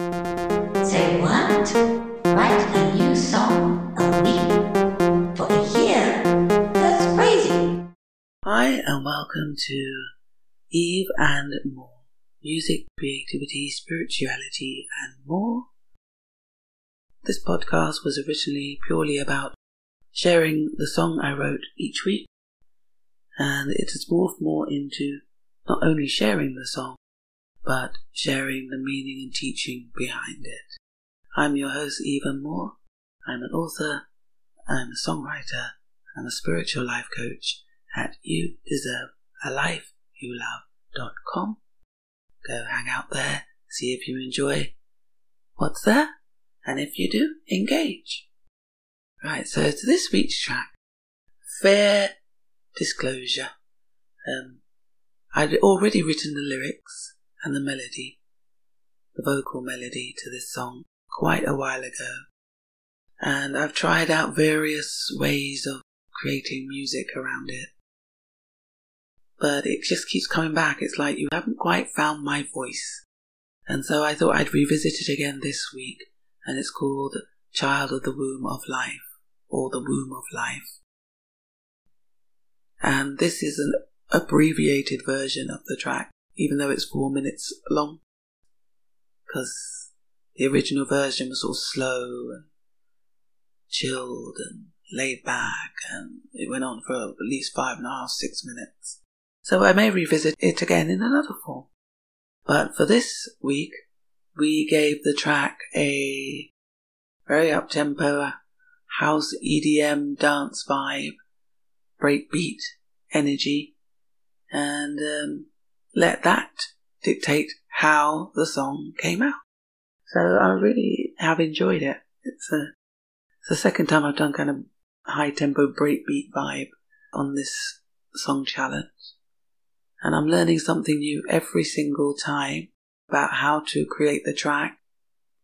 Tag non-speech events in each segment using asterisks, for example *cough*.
Say what? Write a new song a week for a year? That's crazy. Hi, and welcome to Eve and More music, creativity, spirituality, and more. This podcast was originally purely about sharing the song I wrote each week, and it has morphed more into not only sharing the song, but sharing the meaning and teaching behind it. I'm your host, Eva Moore. I'm an author, I'm a songwriter, and a spiritual life coach at You Deserve a Life You Love.com. Go hang out there, see if you enjoy what's there, and if you do, engage. Right, so to this week's track, fair disclosure. Um, I'd already written the lyrics and the melody, the vocal melody to this song quite a while ago. And I've tried out various ways of creating music around it. But it just keeps coming back. It's like you haven't quite found my voice. And so I thought I'd revisit it again this week. And it's called Child of the Womb of Life, or The Womb of Life. And this is an abbreviated version of the track even though it's four minutes long. Because the original version was all slow and chilled and laid back, and it went on for at least five and a half, six minutes. So I may revisit it again in another form. But for this week, we gave the track a very up tempo house EDM dance vibe, breakbeat energy, and um, let that dictate how the song came out. So I really have enjoyed it. It's, a, it's the second time I've done kind of high tempo breakbeat vibe on this song challenge. And I'm learning something new every single time about how to create the track.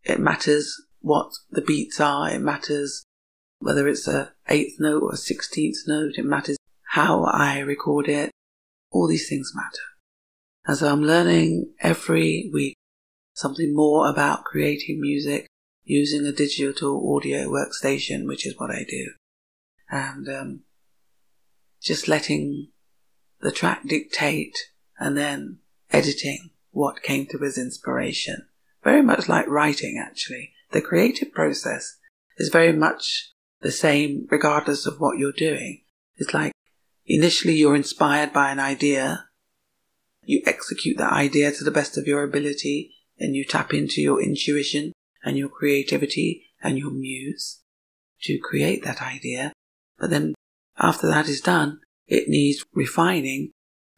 It matters what the beats are. It matters whether it's a eighth note or a sixteenth note. It matters how I record it. All these things matter. And so I'm learning every week something more about creating music using a digital audio workstation, which is what I do. And um, just letting the track dictate and then editing what came to as inspiration. Very much like writing, actually. The creative process is very much the same regardless of what you're doing. It's like initially you're inspired by an idea you execute that idea to the best of your ability and you tap into your intuition and your creativity and your muse to create that idea. But then after that is done, it needs refining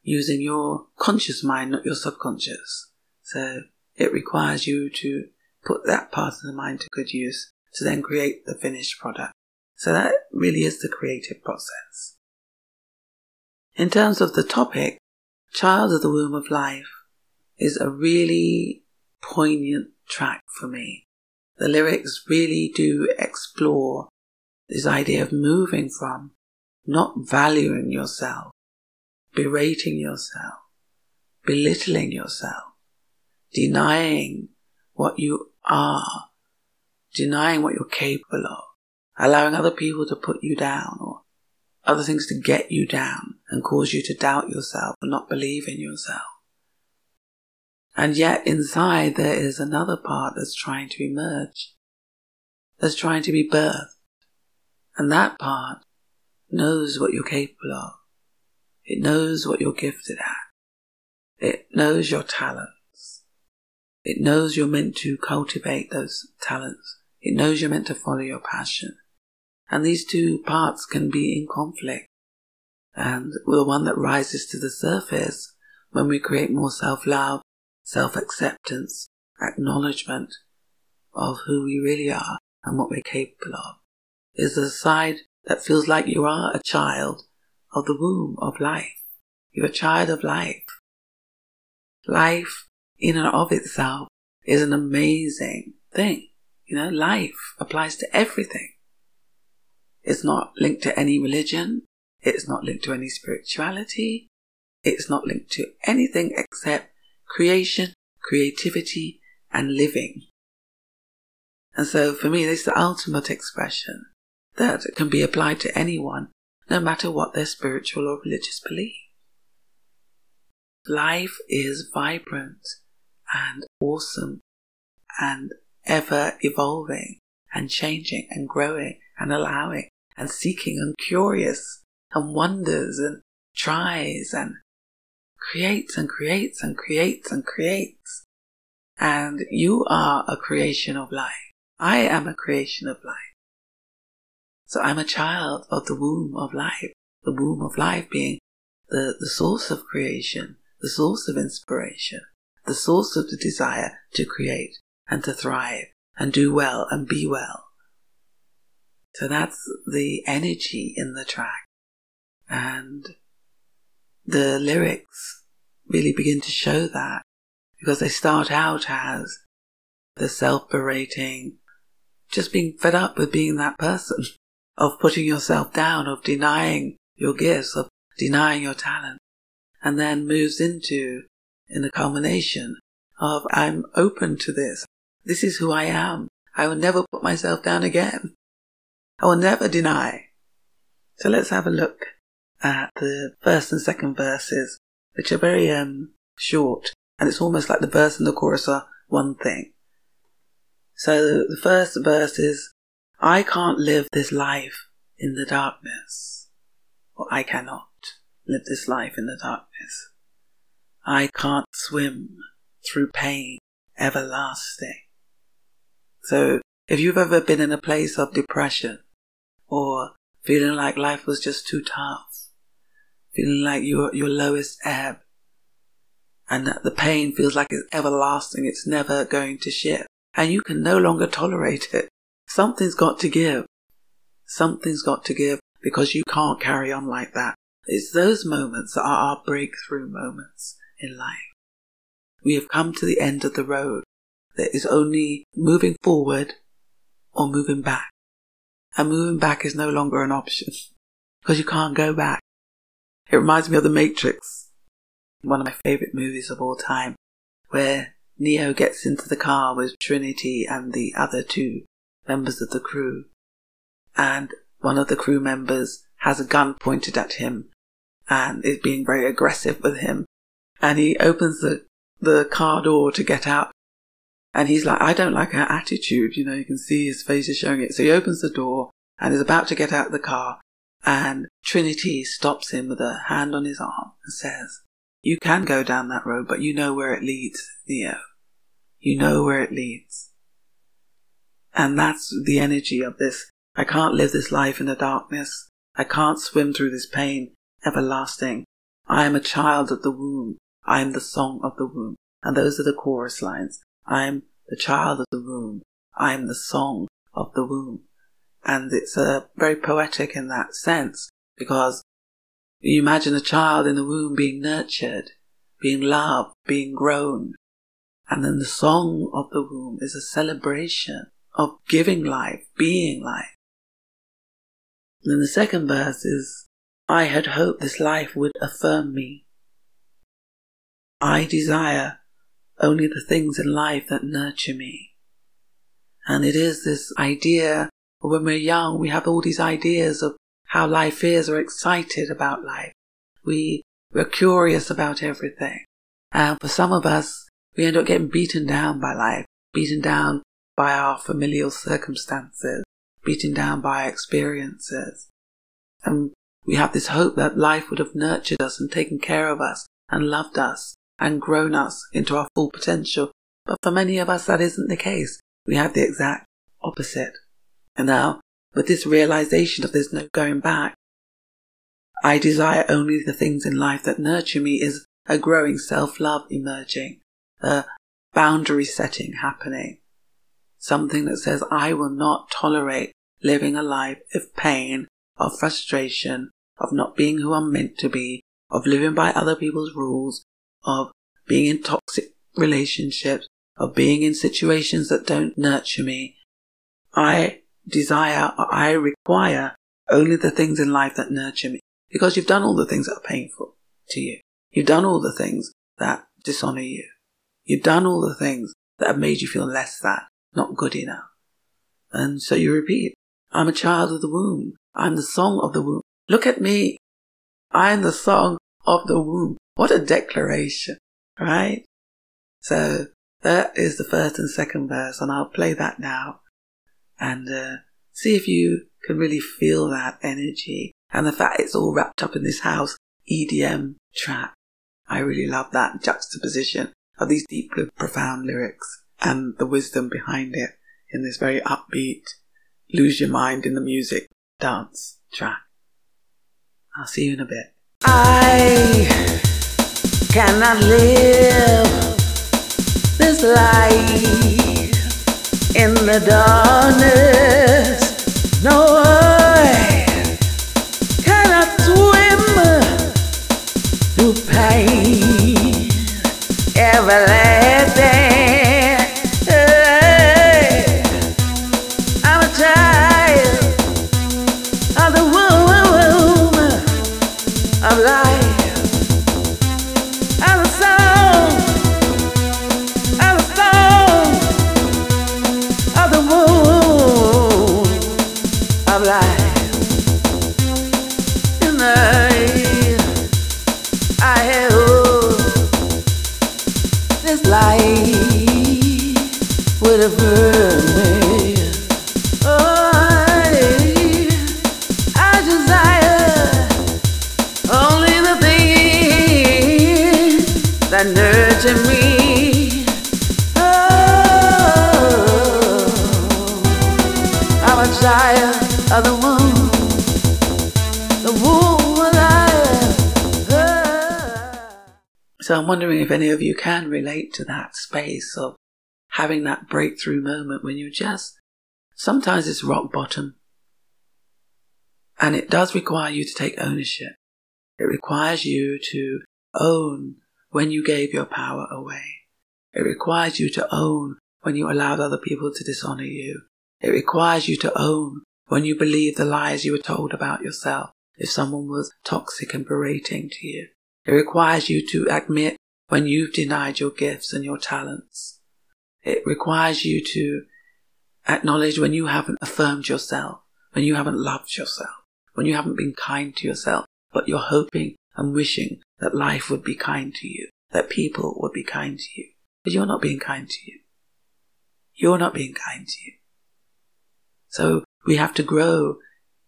using your conscious mind, not your subconscious. So it requires you to put that part of the mind to good use to then create the finished product. So that really is the creative process. In terms of the topic, Child of the Womb of Life is a really poignant track for me. The lyrics really do explore this idea of moving from not valuing yourself, berating yourself, belittling yourself, denying what you are, denying what you're capable of, allowing other people to put you down or other things to get you down and cause you to doubt yourself and not believe in yourself. And yet inside there is another part that's trying to emerge, that's trying to be birthed. And that part knows what you're capable of. It knows what you're gifted at. It knows your talents. It knows you're meant to cultivate those talents. It knows you're meant to follow your passion. And these two parts can be in conflict. And the one that rises to the surface when we create more self love, self acceptance, acknowledgement of who we really are and what we're capable of is the side that feels like you are a child of the womb of life. You're a child of life. Life in and of itself is an amazing thing. You know, life applies to everything. It's not linked to any religion. It's not linked to any spirituality. It's not linked to anything except creation, creativity, and living. And so for me, this is the ultimate expression that can be applied to anyone, no matter what their spiritual or religious belief. Life is vibrant and awesome and ever evolving and changing and growing and allowing and seeking and curious and wonders and tries and creates and creates and creates and creates. And you are a creation of life. I am a creation of life. So I'm a child of the womb of life, the womb of life being the, the source of creation, the source of inspiration, the source of the desire to create and to thrive and do well and be well. So that's the energy in the track. And the lyrics really begin to show that because they start out as the self berating, just being fed up with being that person, *laughs* of putting yourself down, of denying your gifts, of denying your talent, and then moves into, in the culmination of, I'm open to this. This is who I am. I will never put myself down again. I will never deny. So let's have a look at the first and second verses, which are very um, short, and it's almost like the verse and the chorus are one thing. So the first verse is, I can't live this life in the darkness, or I cannot live this life in the darkness. I can't swim through pain everlasting. So if you've ever been in a place of depression or feeling like life was just too tough, feeling like you're your lowest ebb, and that the pain feels like it's everlasting, it's never going to shift, and you can no longer tolerate it. Something's got to give. Something's got to give because you can't carry on like that. It's those moments that are our breakthrough moments in life. We have come to the end of the road. There is only moving forward or moving back. And moving back is no longer an option because you can't go back. It reminds me of The Matrix, one of my favorite movies of all time, where Neo gets into the car with Trinity and the other two members of the crew. And one of the crew members has a gun pointed at him and is being very aggressive with him. And he opens the, the car door to get out and he's like, I don't like her attitude. You know, you can see his face is showing it. So he opens the door and is about to get out of the car. And Trinity stops him with a hand on his arm and says, You can go down that road, but you know where it leads, Neo. You know where it leads. And that's the energy of this. I can't live this life in the darkness. I can't swim through this pain everlasting. I am a child of the womb. I am the song of the womb. And those are the chorus lines. I am the child of the womb. I am the song of the womb. And it's uh, very poetic in that sense because you imagine a child in the womb being nurtured, being loved, being grown. And then the song of the womb is a celebration of giving life, being life. And then the second verse is, I had hoped this life would affirm me. I desire only the things in life that nurture me. And it is this idea, when we're young, we have all these ideas of how life is, or excited about life. We, we're curious about everything. And for some of us, we end up getting beaten down by life, beaten down by our familial circumstances, beaten down by experiences. And we have this hope that life would have nurtured us and taken care of us and loved us and grown us into our full potential. But for many of us, that isn't the case. We have the exact opposite. And now, with this realization of there's no going back, I desire only the things in life that nurture me is a growing self-love emerging, a boundary setting happening, something that says I will not tolerate living a life of pain, of frustration, of not being who I'm meant to be, of living by other people's rules, of being in toxic relationships, of being in situations that don't nurture me. I desire, I require only the things in life that nurture me because you've done all the things that are painful to you. You've done all the things that dishonor you. You've done all the things that have made you feel less than, not good enough. And so you repeat, I'm a child of the womb. I'm the song of the womb. Look at me. I'm the song of the womb. What a declaration, right? So that is the first and second verse, and I'll play that now and uh, see if you can really feel that energy and the fact it's all wrapped up in this house EDM track. I really love that juxtaposition of these deeply profound lyrics and the wisdom behind it in this very upbeat, lose your mind in the music dance track. I'll see you in a bit. I cannot live this life in the darkness. No, I cannot swim through pain everlasting. If any of you can relate to that space of having that breakthrough moment when you're just sometimes it's rock bottom. And it does require you to take ownership. It requires you to own when you gave your power away. It requires you to own when you allowed other people to dishonor you. It requires you to own when you believe the lies you were told about yourself if someone was toxic and berating to you. It requires you to admit when you've denied your gifts and your talents. It requires you to acknowledge when you haven't affirmed yourself, when you haven't loved yourself, when you haven't been kind to yourself, but you're hoping and wishing that life would be kind to you, that people would be kind to you. But you're not being kind to you. You're not being kind to you. So we have to grow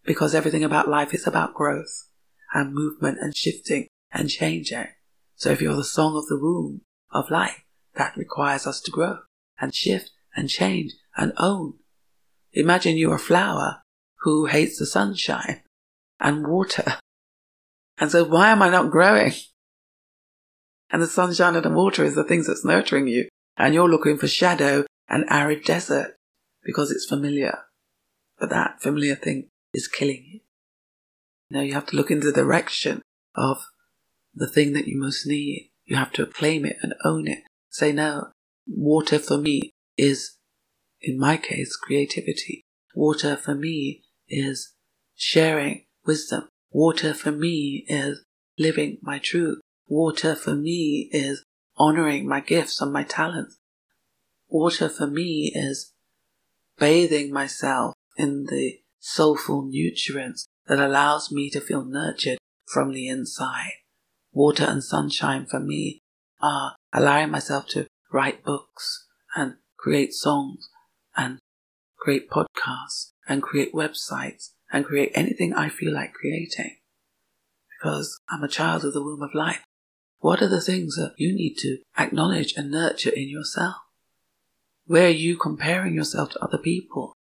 because everything about life is about growth and movement and shifting and changing. So if you're the song of the womb of life, that requires us to grow and shift and change and own. Imagine you're a flower who hates the sunshine and water. *laughs* And so why am I not growing? And the sunshine and the water is the things that's nurturing you. And you're looking for shadow and arid desert because it's familiar. But that familiar thing is killing you. Now you have to look in the direction of the thing that you most need. You have to claim it and own it. Say, no, water for me is, in my case, creativity. Water for me is sharing wisdom. Water for me is living my truth. Water for me is honoring my gifts and my talents. Water for me is bathing myself in the soulful nutrients that allows me to feel nurtured from the inside. Water and sunshine for me are allowing myself to write books and create songs and create podcasts and create websites and create anything I feel like creating. Because I'm a child of the womb of life. What are the things that you need to acknowledge and nurture in yourself? Where are you comparing yourself to other people?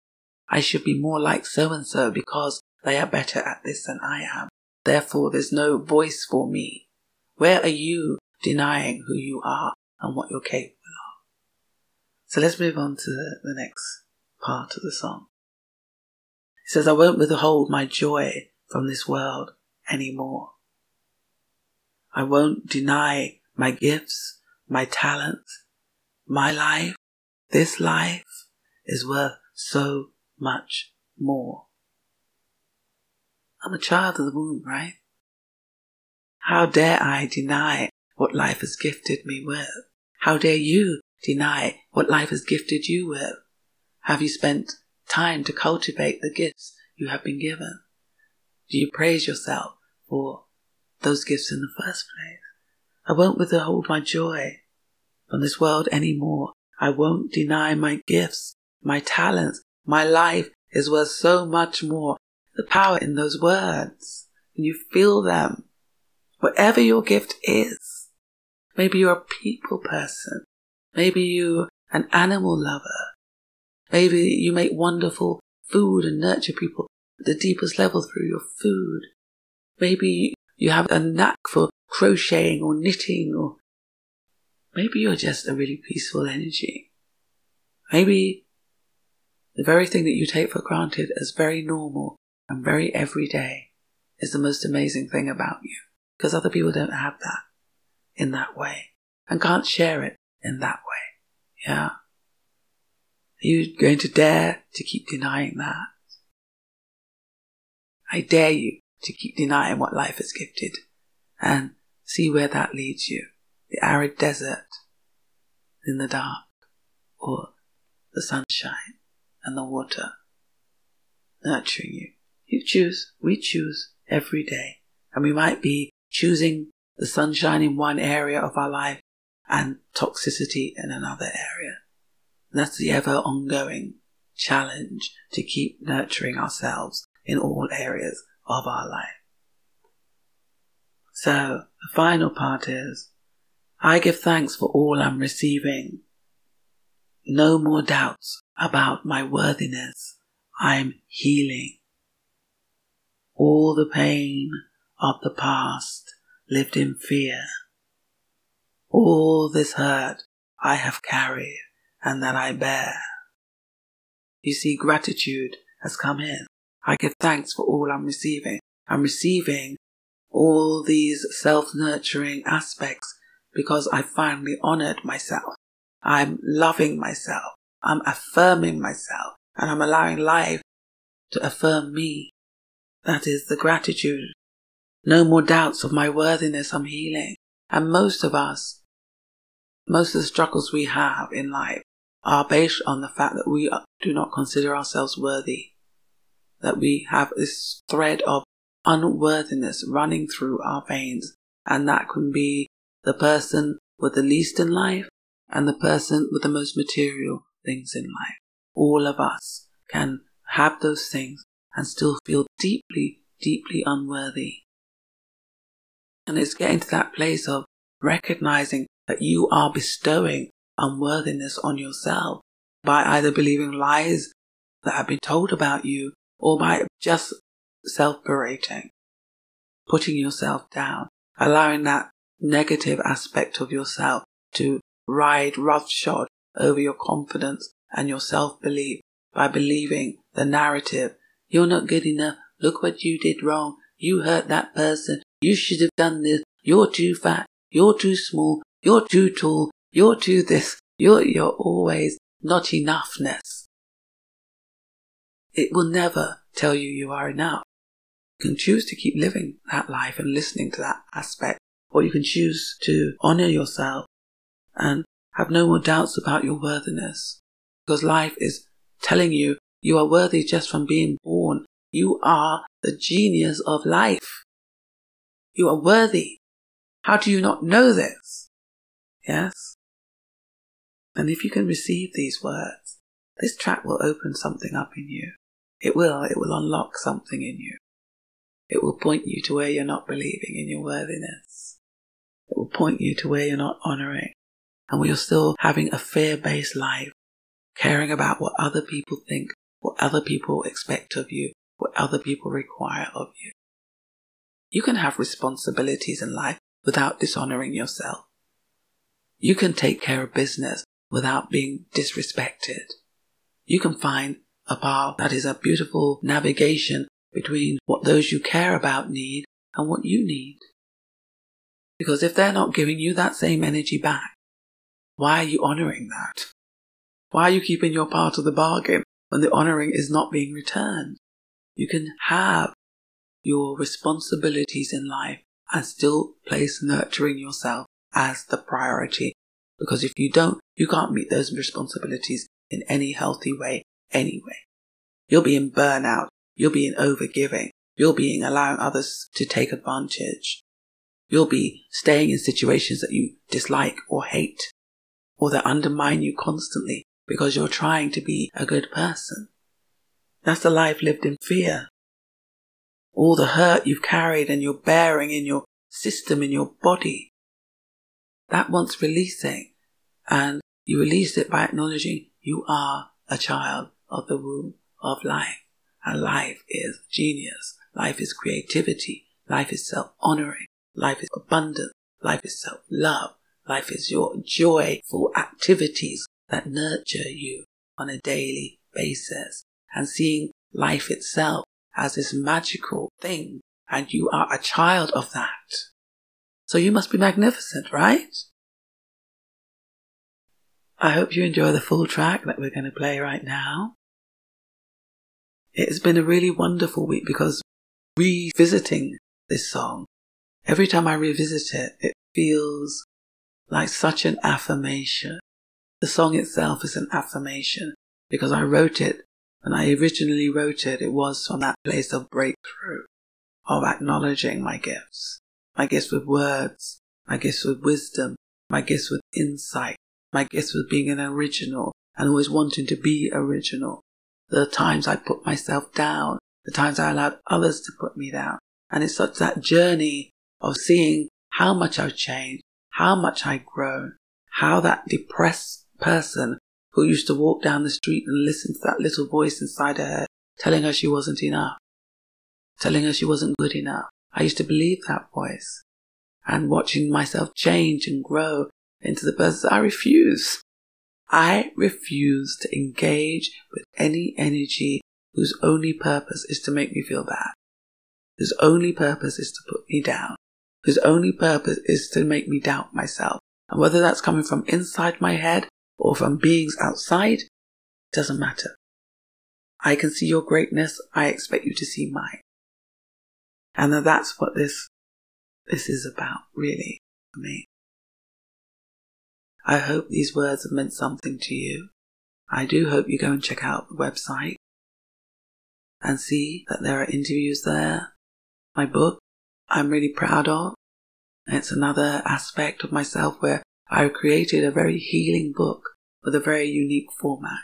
I should be more like so and so because they are better at this than I am. Therefore, there's no voice for me. Where are you denying who you are and what you're capable of? So let's move on to the, next part of the song. It says, I won't withhold my joy from this world anymore. I won't deny my gifts, my talents, my life. This life is worth so much more. I'm a child of the womb, right? How dare I deny what life has gifted me with? How dare you deny what life has gifted you with? Have you spent time to cultivate the gifts you have been given? Do you praise yourself for those gifts in the first place? I won't withhold my joy from this world any more. I won't deny my gifts, my talents, my life is worth so much more. The power in those words. You feel them, whatever your gift is, maybe you're a people person, maybe you're an animal lover, maybe you make wonderful food and nurture people at the deepest level through your food. Maybe you have a knack for crocheting or knitting or maybe you're just a really peaceful energy. Maybe the very thing that you take for granted as very normal and very everyday is the most amazing thing about you because other people don't have that in that way and can't share it in that way. Yeah. Are you going to dare to keep denying that? I dare you to keep denying what life has gifted and see where that leads you. The arid desert in the dark or the sunshine and the water nurturing you. You choose, we choose every day. And we might be choosing the sunshine in one area of our life and toxicity in another area. That's the ever ongoing challenge to keep nurturing ourselves in all areas of our life. So the final part is I give thanks for all I'm receiving. No more doubts about my worthiness. I'm healing. All the pain of the past lived in fear. All this hurt I have carried and that I bear. You see, gratitude has come in. I give thanks for all I'm receiving. I'm receiving all these self-nurturing aspects because I finally honored myself. I'm loving myself. I'm affirming myself and I'm allowing life to affirm me. That is the gratitude. No more doubts of my worthiness. I'm healing. And most of us, most of the struggles we have in life are based on the fact that we do not consider ourselves worthy. That we have this thread of unworthiness running through our veins. And that can be the person with the least in life and the person with the most material things in life. All of us can have those things and still feel deeply, deeply unworthy. And it's getting to that place of recognizing that you are bestowing unworthiness on yourself by either believing lies that have been told about you or by just self berating, putting yourself down, allowing that negative aspect of yourself to ride roughshod over your confidence and your self belief by believing the narrative. You're not good enough. Look what you did wrong. You hurt that person. You should have done this. You're too fat. You're too small. You're too tall. You're too this. You're, you're always not enoughness. It will never tell you you are enough. You can choose to keep living that life and listening to that aspect, or you can choose to honor yourself and have no more doubts about your worthiness. Because life is telling you you are worthy just from being born. You are the genius of life. You are worthy. How do you not know this? Yes? And if you can receive these words, this track will open something up in you. It will. It will unlock something in you. It will point you to where you're not believing in your worthiness. It will point you to where you're not honoring and where you're still having a fear based life, caring about what other people think what other people expect of you, what other people require of you. You can have responsibilities in life without dishonoring yourself. You can take care of business without being disrespected. You can find a path that is a beautiful navigation between what those you care about need and what you need. Because if they're not giving you that same energy back, why are you honoring that? Why are you keeping your part of the bargain when the honoring is not being returned. You can have your responsibilities in life and still place nurturing yourself as the priority. Because if you don't, you can't meet those responsibilities in any healthy way anyway. You'll be in burnout. You'll be in overgiving. You'll be in allowing others to take advantage. You'll be staying in situations that you dislike or hate or that undermine you constantly because you're trying to be a good person. That's a life lived in fear. All the hurt you've carried and you're bearing in your system, in your body, that wants releasing. And you release it by acknowledging you are a child of the womb of life. And life is genius. Life is creativity. Life is self honoring. Life is abundance. Life is self love. Life is your joyful activities that nurture you on a daily basis and seeing life itself as this magical thing and you are a child of that. So you must be magnificent, right? I hope you enjoy the full track that we're going to play right now. It has been a really wonderful week because revisiting this song, every time I revisit it, it feels like such an affirmation. The song itself is an affirmation because I wrote it, when I originally wrote it, it was from that place of breakthrough, of acknowledging my gifts, my gifts with words, my gifts with wisdom, my gifts with insight, my gifts with being an original and always wanting to be original. The times I put myself down, the times I allowed others to put me down. And it's such that journey of seeing how much I've changed, how much I've grown, how that depressed person who used to walk down the street and listen to that little voice inside her head telling her she wasn't enough, telling her she wasn't good enough. I used to believe that voice and watching myself change and grow into the person I refuse. I refuse to engage with any energy whose only purpose is to make me feel bad, whose only purpose is to put me down, whose only purpose is to make me doubt myself. And whether that's coming from inside my head or from beings outside, doesn't matter. I can see your greatness, I expect you to see mine. And that's what this, this is about, really, for me. I hope these words have meant something to you. I do hope you go and check out the website and see that there are interviews there. My book, I'm really proud of. It's another aspect of myself where I created a very healing book with a very unique format.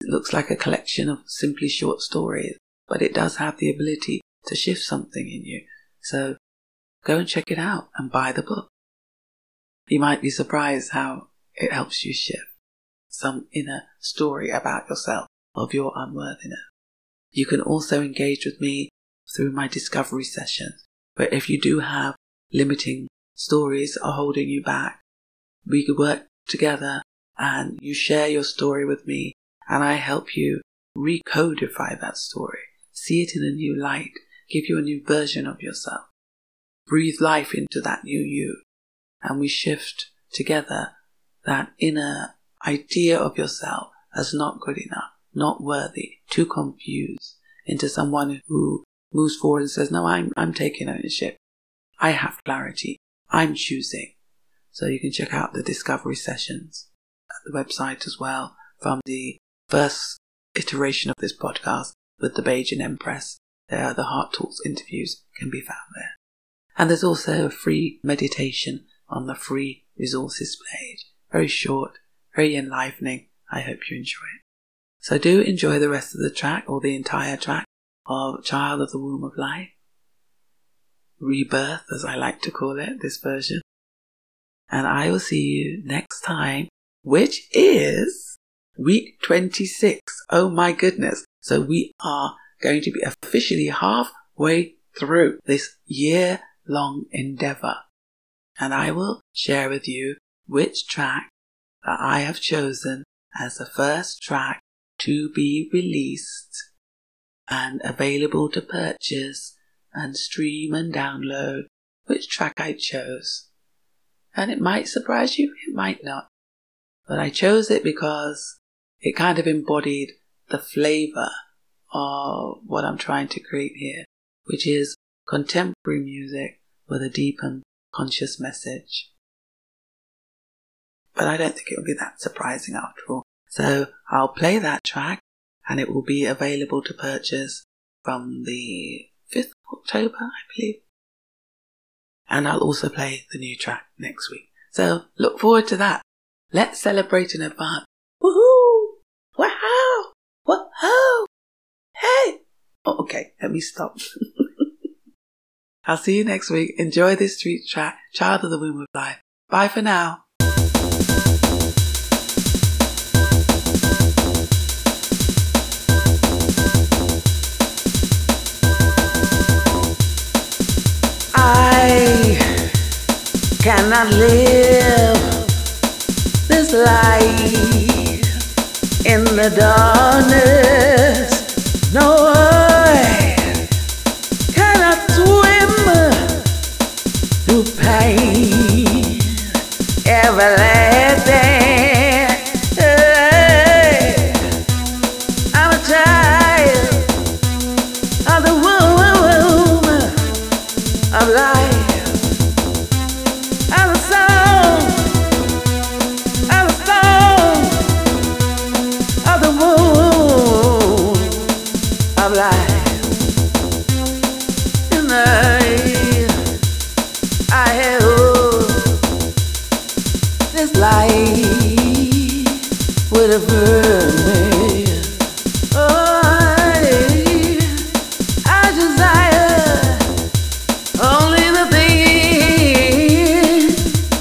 It looks like a collection of simply short stories, but it does have the ability to shift something in you. So go and check it out and buy the book. You might be surprised how it helps you shift some inner story about yourself of your unworthiness. You can also engage with me through my discovery sessions, But if you do have limiting stories are holding you back, we could work together and you share your story with me and I help you recodify that story, see it in a new light, give you a new version of yourself, breathe life into that new you and we shift together that inner idea of yourself as not good enough, not worthy, too confused, into someone who moves forward and says, No, I'm, I'm taking ownership. I have clarity. I'm choosing. So you can check out the discovery sessions the website as well from the first iteration of this podcast with the Bajan Empress. There, the Heart Talks interviews can be found there. And there's also a free meditation on the free resources page. Very short, very enlivening. I hope you enjoy it. So do enjoy the rest of the track or the entire track of Child of the Womb of Life. Rebirth, as I like to call it, this version. And I will see you next time, which is week 26. Oh my goodness. So we are going to be officially halfway through this year long endeavor and I will share with you which track that I have chosen as the first track to be released and available to purchase and stream and download which track I chose. And it might surprise you, it might not. But I chose it because it kind of embodied the flavor of what I'm trying to create here, which is contemporary music with a deep and conscious message. But I don't think it will be that surprising after all. So I'll play that track and it will be available to purchase from the 5th of October, I believe. And I'll also play the new track next week. So look forward to that. Let's celebrate in advance. Woohoo! Wow! Woohoo! Hey! Oh, okay, let me stop. *laughs* I'll see you next week. Enjoy this street track, Child of the Womb of Life. Bye for now. I cannot live this light in the darkness. No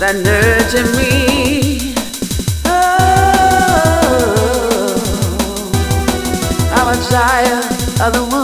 that nurture me. Oh, I'm a child of the.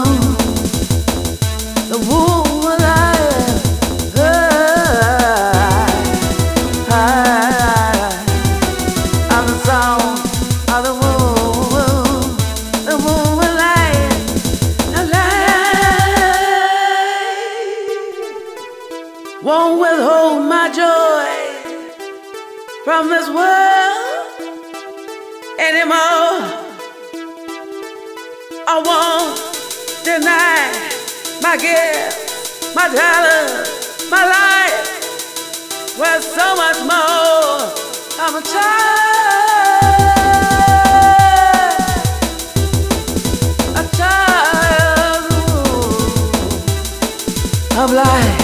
of life